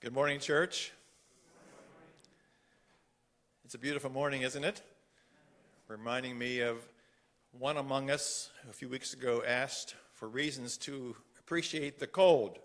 Good morning, church. It's a beautiful morning, isn't it? Reminding me of one among us a few weeks ago asked for reasons to appreciate the cold.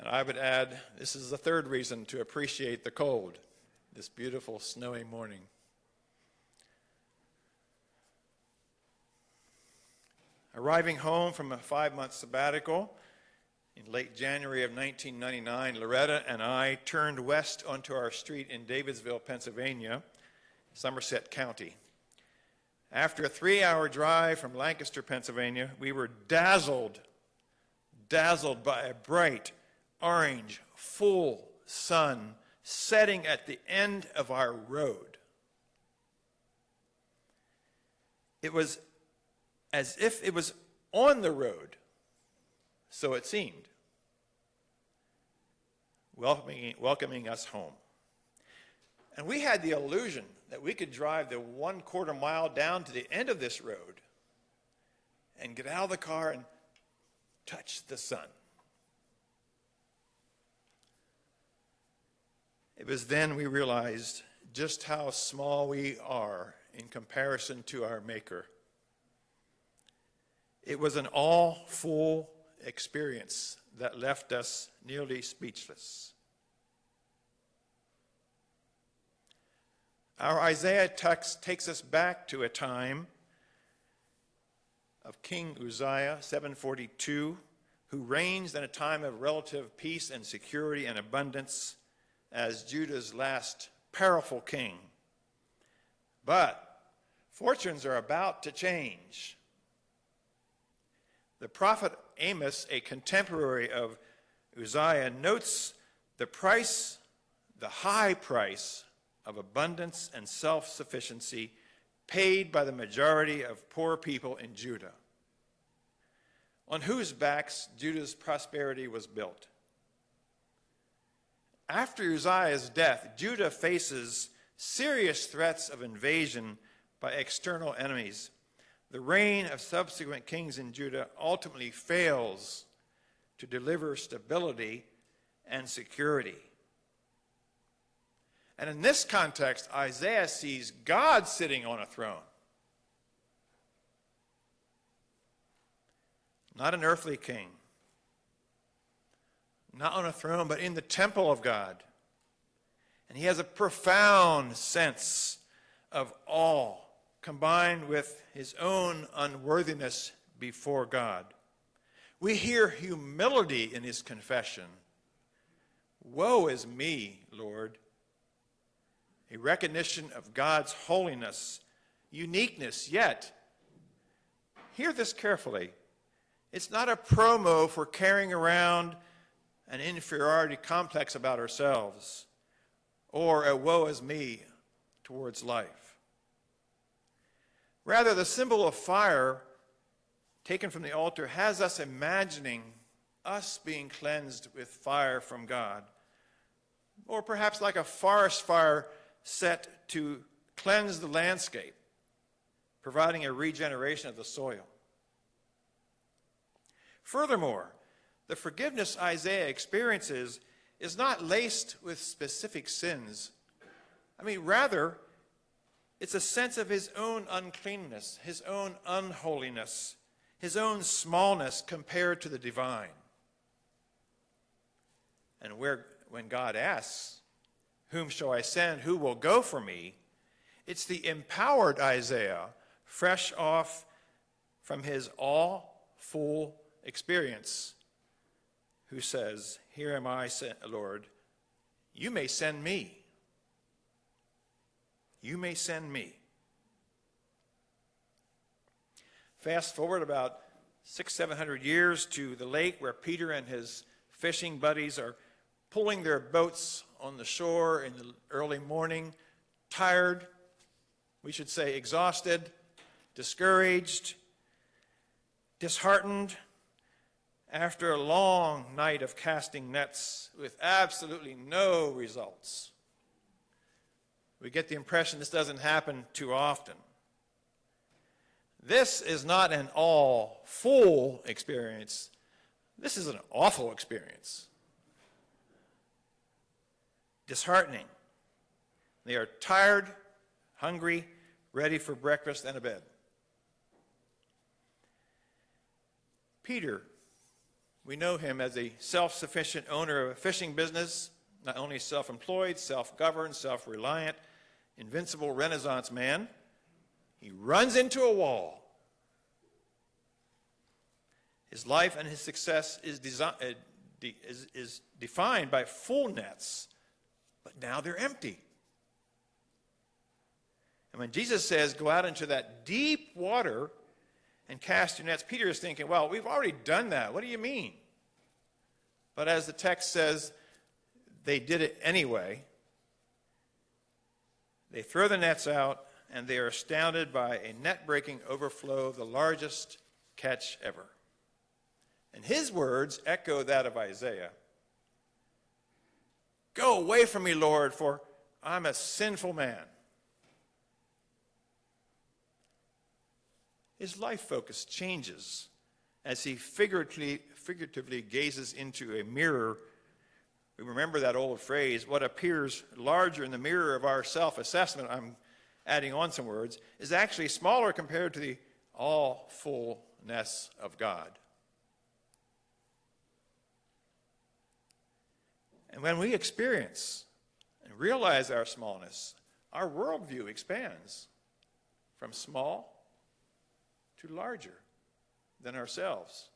And I would add, this is the third reason to appreciate the cold, this beautiful snowy morning. Arriving home from a five month sabbatical in late January of 1999, Loretta and I turned west onto our street in Davidsville, Pennsylvania, Somerset County. After a three hour drive from Lancaster, Pennsylvania, we were dazzled, dazzled by a bright, orange, full sun setting at the end of our road. It was as if it was on the road, so it seemed, welcoming, welcoming us home. And we had the illusion that we could drive the one quarter mile down to the end of this road and get out of the car and touch the sun. It was then we realized just how small we are in comparison to our Maker. It was an all full experience that left us nearly speechless. Our Isaiah text takes us back to a time of King Uzziah, 742, who reigns in a time of relative peace and security and abundance as Judah's last powerful king. But fortunes are about to change. The prophet Amos, a contemporary of Uzziah, notes the price, the high price of abundance and self sufficiency paid by the majority of poor people in Judah, on whose backs Judah's prosperity was built. After Uzziah's death, Judah faces serious threats of invasion by external enemies. The reign of subsequent kings in Judah ultimately fails to deliver stability and security. And in this context, Isaiah sees God sitting on a throne. Not an earthly king, not on a throne, but in the temple of God. And he has a profound sense of awe combined with his own unworthiness before God. We hear humility in his confession. Woe is me, Lord. A recognition of God's holiness, uniqueness, yet, hear this carefully. It's not a promo for carrying around an inferiority complex about ourselves or a woe is me towards life. Rather, the symbol of fire taken from the altar has us imagining us being cleansed with fire from God, or perhaps like a forest fire set to cleanse the landscape, providing a regeneration of the soil. Furthermore, the forgiveness Isaiah experiences is not laced with specific sins. I mean, rather, it's a sense of his own uncleanness, his own unholiness, his own smallness compared to the divine. And where, when God asks, Whom shall I send? Who will go for me? It's the empowered Isaiah, fresh off from his all full experience who says, Here am I, Lord, you may send me. You may send me. Fast forward about six, seven hundred years to the lake where Peter and his fishing buddies are pulling their boats on the shore in the early morning, tired, we should say exhausted, discouraged, disheartened after a long night of casting nets with absolutely no results. We get the impression this doesn't happen too often. This is not an all full experience, This is an awful experience. Disheartening. They are tired, hungry, ready for breakfast and a bed. Peter, we know him as a self sufficient owner of a fishing business, not only self employed, self governed, self reliant, invincible Renaissance man. He runs into a wall. His life and his success is, uh, is, is defined by full nets, but now they're empty. And when Jesus says, go out into that deep water and cast your nets, Peter is thinking, well, we've already done that. What do you mean? But as the text says, they did it anyway. They throw the nets out, and they are astounded by a net breaking overflow of the largest catch ever. And his words echo that of Isaiah Go away from me, Lord, for I'm a sinful man. His life focus changes as he figuratively, figuratively gazes into a mirror. We remember that old phrase what appears larger in the mirror of our self assessment, I'm adding on some words, is actually smaller compared to the all fullness of God. And when we experience and realize our smallness, our worldview expands from small to larger than ourselves.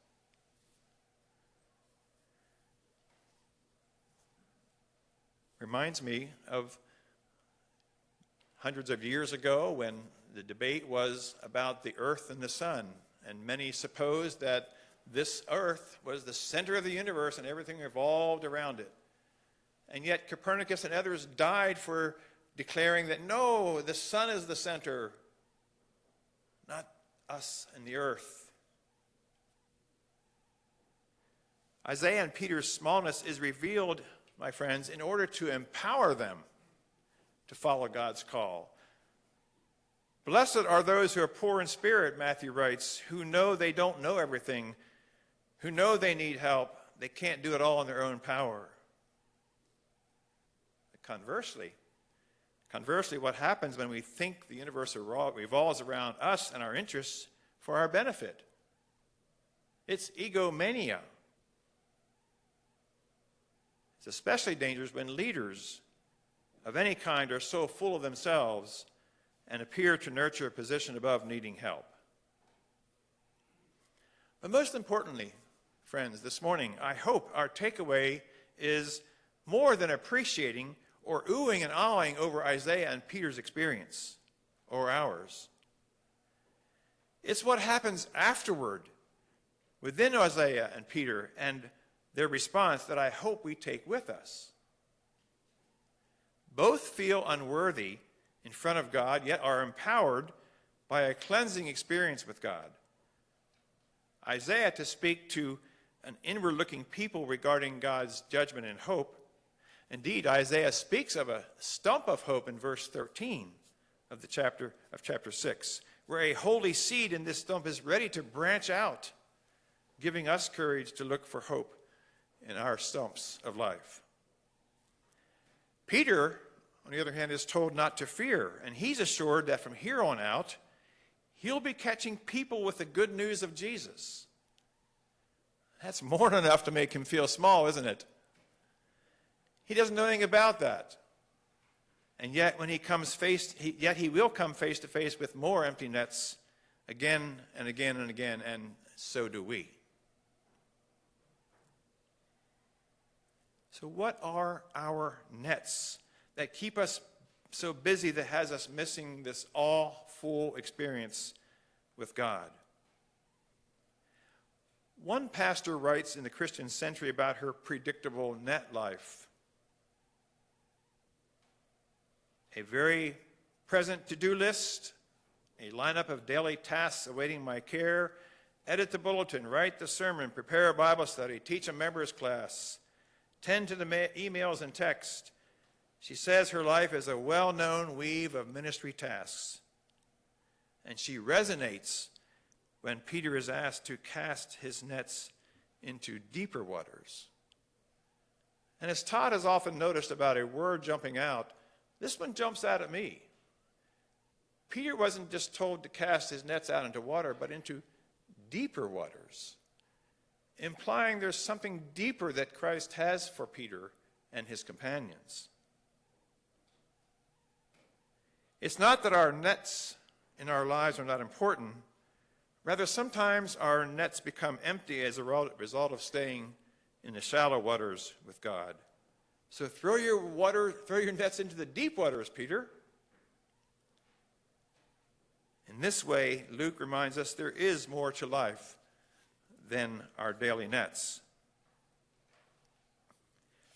Reminds me of hundreds of years ago when the debate was about the earth and the sun, and many supposed that this earth was the center of the universe and everything revolved around it. And yet Copernicus and others died for declaring that no, the sun is the center, not us and the earth. Isaiah and Peter's smallness is revealed, my friends, in order to empower them to follow God's call. Blessed are those who are poor in spirit, Matthew writes, who know they don't know everything, who know they need help. They can't do it all in their own power. Conversely, conversely, what happens when we think the universe revolves around us and our interests for our benefit? It's egomania. It's especially dangerous when leaders of any kind are so full of themselves and appear to nurture a position above needing help. But most importantly, friends, this morning, I hope our takeaway is more than appreciating or oohing and ahhing over Isaiah and Peter's experience or ours. It's what happens afterward within Isaiah and Peter and their response that I hope we take with us. Both feel unworthy in front of God, yet are empowered by a cleansing experience with God. Isaiah to speak to an inward looking people regarding God's judgment and hope, Indeed, Isaiah speaks of a stump of hope in verse 13 of the chapter of chapter 6, where a holy seed in this stump is ready to branch out, giving us courage to look for hope in our stumps of life. Peter, on the other hand, is told not to fear, and he's assured that from here on out, he'll be catching people with the good news of Jesus. That's more than enough to make him feel small, isn't it? He doesn't know anything about that. And yet, when he comes face, he, yet he will come face to face with more empty nets again and again and again, and so do we. So, what are our nets that keep us so busy that has us missing this all full experience with God? One pastor writes in the Christian Century about her predictable net life. a very present to do list, a lineup of daily tasks awaiting my care, edit the bulletin, write the sermon, prepare a Bible study, teach a members class, tend to the ma- emails and text. She says her life is a well known weave of ministry tasks. And she resonates when Peter is asked to cast his nets into deeper waters. And as Todd has often noticed about a word jumping out, this one jumps out at me. Peter wasn't just told to cast his nets out into water, but into deeper waters, implying there's something deeper that Christ has for Peter and his companions. It's not that our nets in our lives are not important. Rather, sometimes our nets become empty as a result of staying in the shallow waters with God. So throw your water, throw your nets into the deep waters, Peter. In this way, Luke reminds us there is more to life than our daily nets.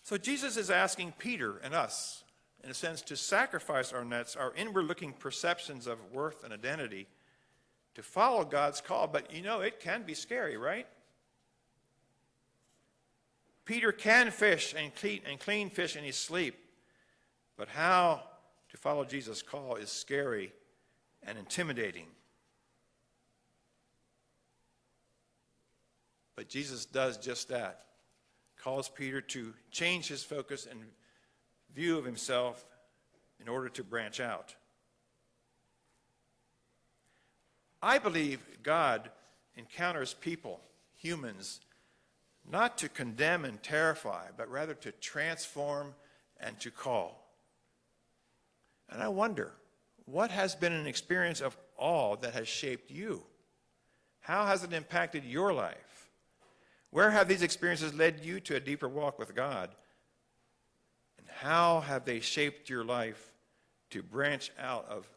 So Jesus is asking Peter and us, in a sense, to sacrifice our nets, our inward looking perceptions of worth and identity, to follow God's call. But you know, it can be scary, right? Peter can fish and clean, and clean fish in his sleep, but how to follow Jesus' call is scary and intimidating. But Jesus does just that. Calls Peter to change his focus and view of himself in order to branch out. I believe God encounters people, humans, not to condemn and terrify, but rather to transform and to call. And I wonder, what has been an experience of awe that has shaped you? How has it impacted your life? Where have these experiences led you to a deeper walk with God? And how have they shaped your life to branch out of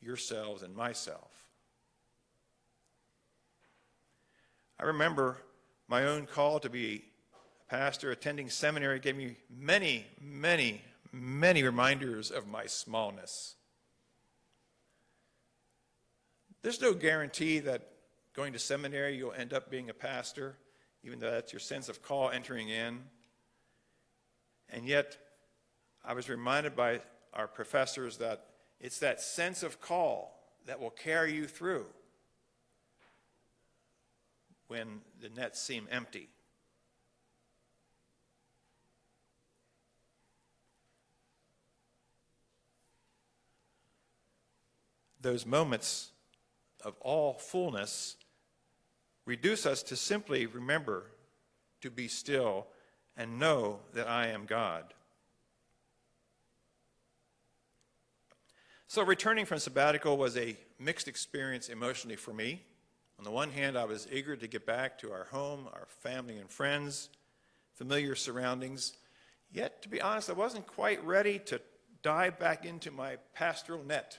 yourselves and myself? I remember my own call to be a pastor, attending seminary gave me many, many, many reminders of my smallness. There's no guarantee that going to seminary you'll end up being a pastor, even though that's your sense of call entering in. And yet, I was reminded by our professors that it's that sense of call that will carry you through when the nets seem empty. Those moments of all fullness reduce us to simply remember to be still and know that I am God. So, returning from sabbatical was a mixed experience emotionally for me. On the one hand, I was eager to get back to our home, our family and friends, familiar surroundings. Yet, to be honest, I wasn't quite ready to dive back into my pastoral net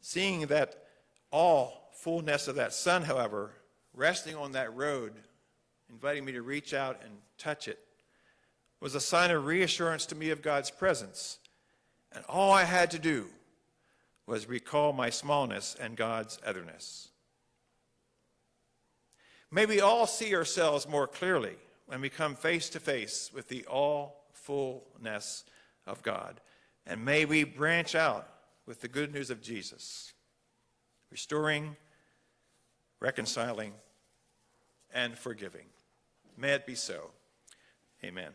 Seeing that all fullness of that sun, however, resting on that road, inviting me to reach out and touch it, was a sign of reassurance to me of God's presence. And all I had to do was recall my smallness and God's otherness. May we all see ourselves more clearly when we come face to face with the all fullness of God. And may we branch out with the good news of Jesus, restoring, reconciling, and forgiving. May it be so. Amen.